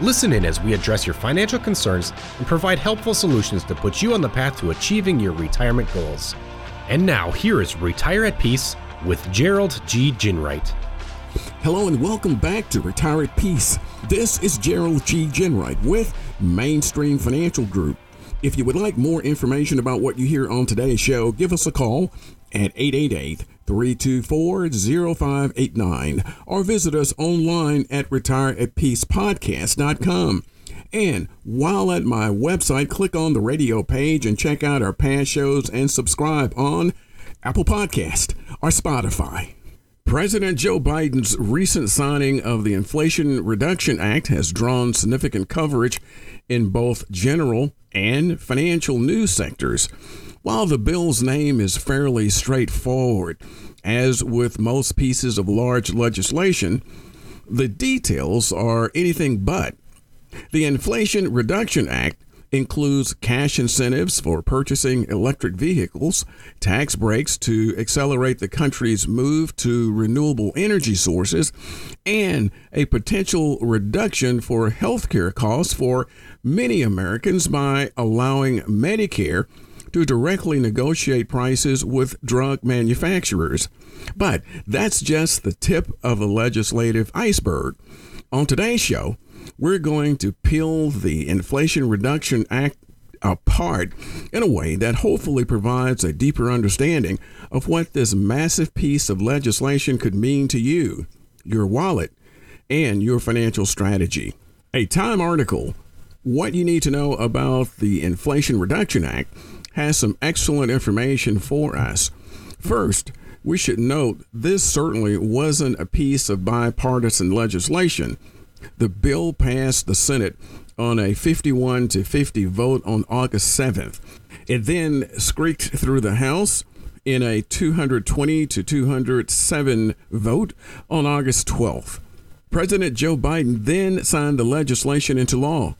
Listen in as we address your financial concerns and provide helpful solutions to put you on the path to achieving your retirement goals. And now, here is Retire at Peace with Gerald G. Ginwright. Hello and welcome back to Retire at Peace. This is Gerald G. Ginwright with Mainstream Financial Group. If you would like more information about what you hear on today's show, give us a call at 888 324 0589 or visit us online at retireatpeacepodcast.com. And while at my website, click on the radio page and check out our past shows and subscribe on Apple Podcast or Spotify. President Joe Biden's recent signing of the Inflation Reduction Act has drawn significant coverage in both general and financial news sectors. While the bill's name is fairly straightforward, as with most pieces of large legislation, the details are anything but. The Inflation Reduction Act includes cash incentives for purchasing electric vehicles, tax breaks to accelerate the country's move to renewable energy sources, and a potential reduction for healthcare costs for many Americans by allowing Medicare to directly negotiate prices with drug manufacturers. But that's just the tip of the legislative iceberg. On today's show, we're going to peel the Inflation Reduction Act apart in a way that hopefully provides a deeper understanding of what this massive piece of legislation could mean to you, your wallet, and your financial strategy. A Time article, What You Need to Know About the Inflation Reduction Act, has some excellent information for us. First, we should note this certainly wasn't a piece of bipartisan legislation. The bill passed the Senate on a 51 to 50 vote on August 7th. It then squeaked through the House in a 220 to 207 vote on August 12th. President Joe Biden then signed the legislation into law.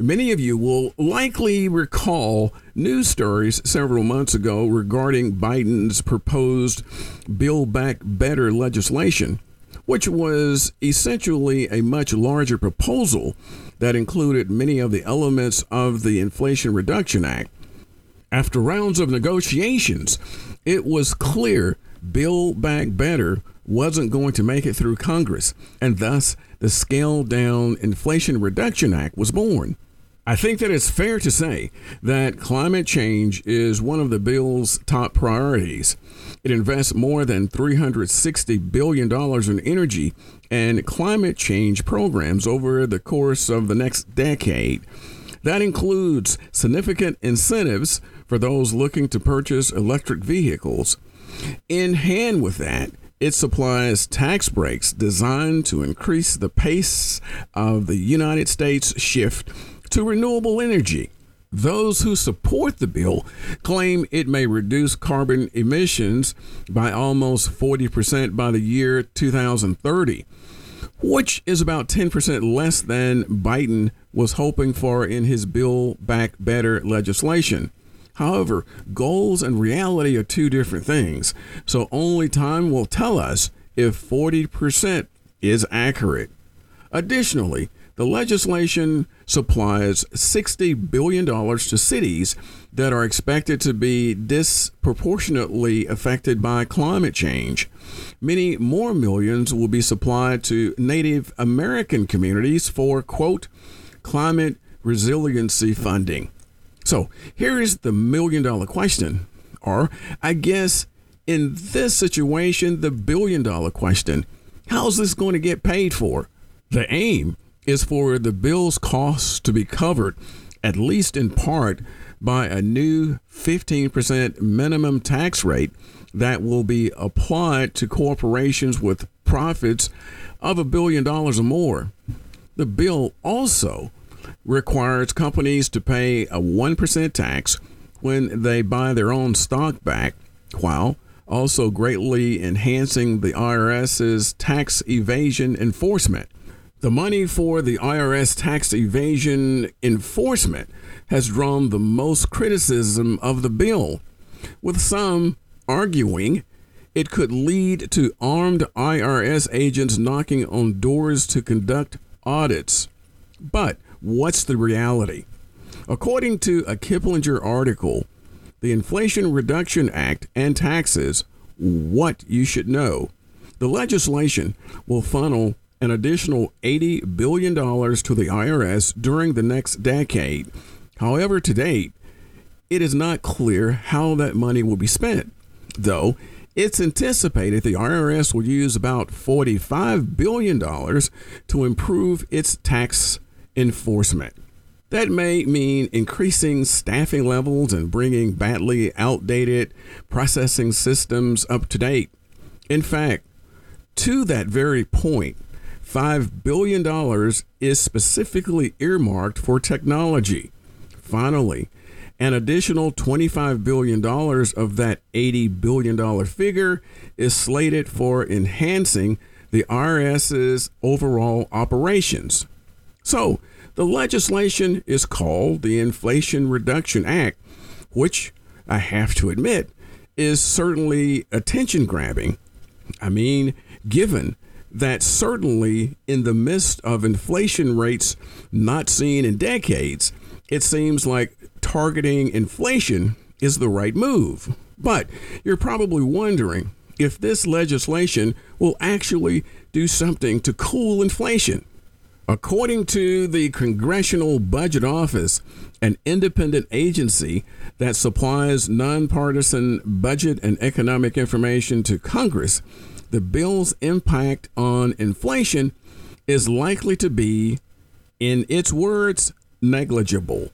Many of you will likely recall news stories several months ago regarding Biden's proposed Build Back Better legislation which was essentially a much larger proposal that included many of the elements of the Inflation Reduction Act. After rounds of negotiations, it was clear Build Back Better wasn't going to make it through Congress, and thus the scaled down Inflation Reduction Act was born. I think that it's fair to say that climate change is one of the bill's top priorities. It invests more than $360 billion in energy and climate change programs over the course of the next decade. That includes significant incentives for those looking to purchase electric vehicles. In hand with that, it supplies tax breaks designed to increase the pace of the United States shift to renewable energy. Those who support the bill claim it may reduce carbon emissions by almost 40% by the year 2030, which is about 10% less than Biden was hoping for in his Build Back Better legislation. However, goals and reality are two different things, so only time will tell us if 40% is accurate. Additionally, the legislation supplies $60 billion to cities that are expected to be disproportionately affected by climate change. Many more millions will be supplied to Native American communities for, quote, climate resiliency funding. So here is the million dollar question, or I guess in this situation, the billion dollar question how's this going to get paid for? The aim is for the bill's costs to be covered, at least in part, by a new 15% minimum tax rate that will be applied to corporations with profits of a billion dollars or more. The bill also requires companies to pay a 1% tax when they buy their own stock back, while also greatly enhancing the IRS's tax evasion enforcement. The money for the IRS tax evasion enforcement has drawn the most criticism of the bill, with some arguing it could lead to armed IRS agents knocking on doors to conduct audits. But what's the reality? According to a Kiplinger article, the Inflation Reduction Act and taxes, what you should know. The legislation will funnel an additional $80 billion to the IRS during the next decade. However, to date, it is not clear how that money will be spent, though it's anticipated the IRS will use about $45 billion to improve its tax enforcement. That may mean increasing staffing levels and bringing badly outdated processing systems up to date. In fact, to that very point, $5 billion is specifically earmarked for technology. Finally, an additional $25 billion of that $80 billion figure is slated for enhancing the IRS's overall operations. So, the legislation is called the Inflation Reduction Act, which I have to admit is certainly attention grabbing. I mean, given that certainly in the midst of inflation rates not seen in decades, it seems like targeting inflation is the right move. But you're probably wondering if this legislation will actually do something to cool inflation. According to the Congressional Budget Office, an independent agency that supplies nonpartisan budget and economic information to Congress, the bill's impact on inflation is likely to be, in its words, negligible.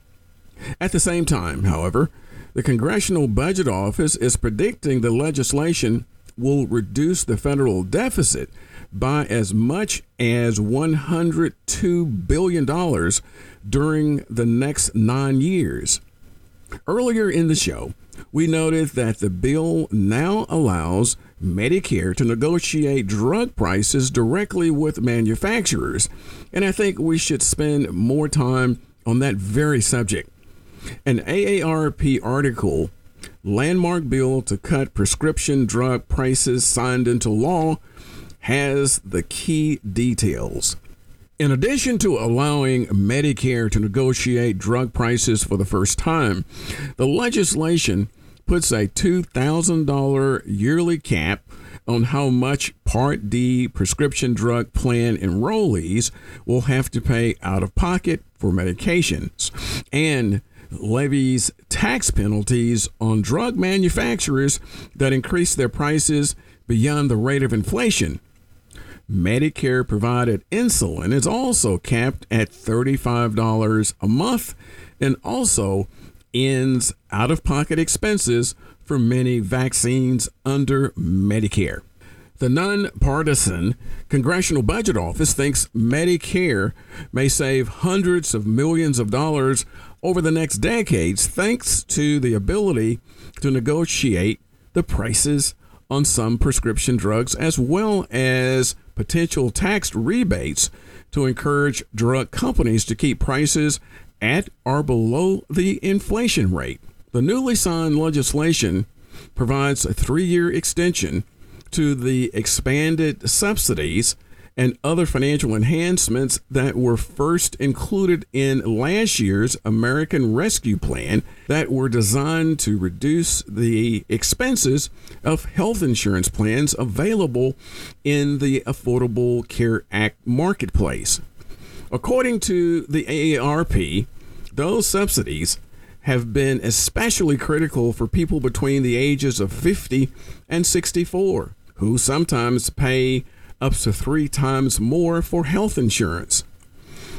At the same time, however, the Congressional Budget Office is predicting the legislation will reduce the federal deficit by as much as $102 billion during the next nine years. Earlier in the show, we noted that the bill now allows Medicare to negotiate drug prices directly with manufacturers, and I think we should spend more time on that very subject. An AARP article, Landmark Bill to Cut Prescription Drug Prices Signed into Law, has the key details. In addition to allowing Medicare to negotiate drug prices for the first time, the legislation puts a $2,000 yearly cap on how much Part D prescription drug plan enrollees will have to pay out of pocket for medications and levies tax penalties on drug manufacturers that increase their prices beyond the rate of inflation. Medicare provided insulin is also capped at $35 a month and also ends out of pocket expenses for many vaccines under Medicare. The nonpartisan Congressional Budget Office thinks Medicare may save hundreds of millions of dollars over the next decades thanks to the ability to negotiate the prices on some prescription drugs as well as potential tax rebates to encourage drug companies to keep prices at or below the inflation rate. The newly signed legislation provides a three year extension to the expanded subsidies and other financial enhancements that were first included in last year's American Rescue Plan that were designed to reduce the expenses of health insurance plans available in the Affordable Care Act marketplace. According to the AARP, those subsidies have been especially critical for people between the ages of 50 and 64 who sometimes pay up to three times more for health insurance.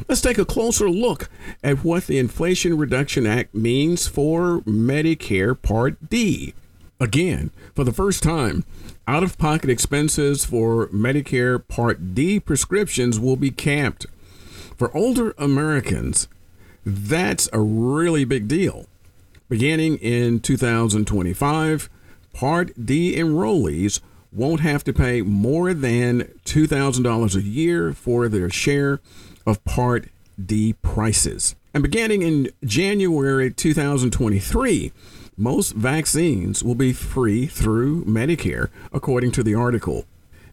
Let's take a closer look at what the Inflation Reduction Act means for Medicare Part D. Again, for the first time, out of pocket expenses for Medicare Part D prescriptions will be capped. For older Americans, that's a really big deal. Beginning in 2025, Part D enrollees won't have to pay more than $2,000 a year for their share of Part D prices. And beginning in January 2023, most vaccines will be free through Medicare, according to the article.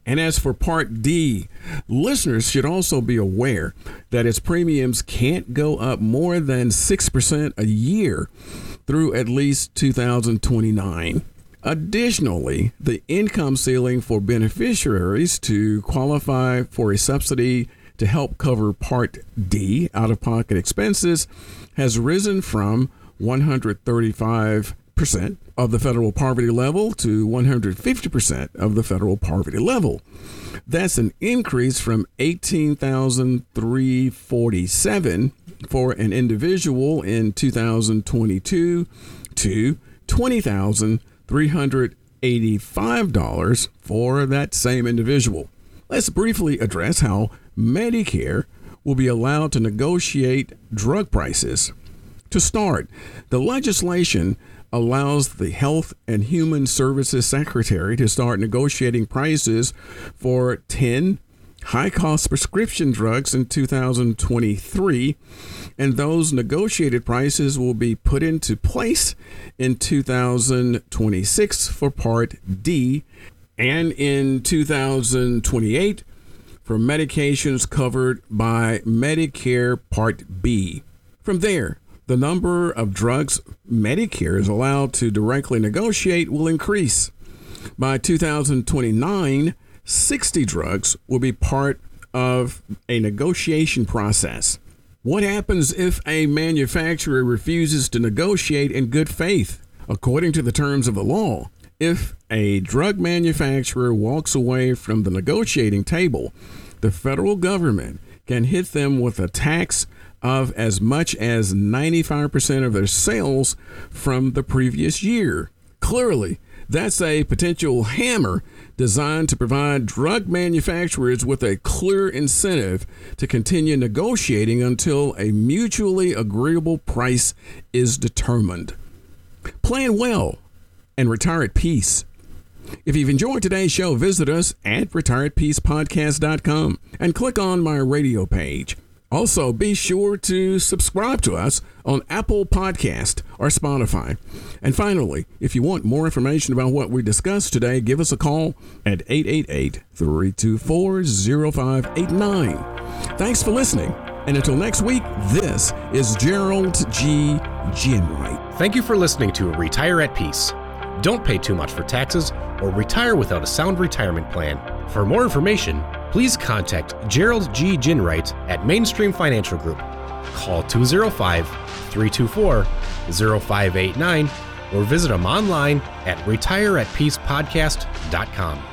And as for Part D, listeners should also be aware that its premiums can't go up more than 6% a year through at least 2029. Additionally, the income ceiling for beneficiaries to qualify for a subsidy to help cover Part D out of pocket expenses has risen from 135 percent of the federal poverty level to 150% of the federal poverty level. That's an increase from 18,347 for an individual in 2022 to 20,385 for that same individual. Let's briefly address how Medicare will be allowed to negotiate drug prices. To start, the legislation allows the Health and Human Services Secretary to start negotiating prices for 10 high cost prescription drugs in 2023, and those negotiated prices will be put into place in 2026 for Part D and in 2028 for medications covered by Medicare Part B. From there, the number of drugs Medicare is allowed to directly negotiate will increase. By 2029, 60 drugs will be part of a negotiation process. What happens if a manufacturer refuses to negotiate in good faith? According to the terms of the law, if a drug manufacturer walks away from the negotiating table, the federal government can hit them with a tax of as much as 95% of their sales from the previous year. Clearly, that's a potential hammer designed to provide drug manufacturers with a clear incentive to continue negotiating until a mutually agreeable price is determined. Plan well and retire at peace. If you've enjoyed today's show, visit us at retireatpeacepodcast.com and click on my radio page. Also, be sure to subscribe to us on Apple Podcast or Spotify. And finally, if you want more information about what we discussed today, give us a call at 888-324-0589. Thanks for listening. And until next week, this is Gerald G. Ginwright. Thank you for listening to Retire at Peace. Don't pay too much for taxes or retire without a sound retirement plan. For more information, please contact Gerald G. Ginwright at Mainstream Financial Group. Call 205 324 0589 or visit them online at retireatpeacepodcast.com.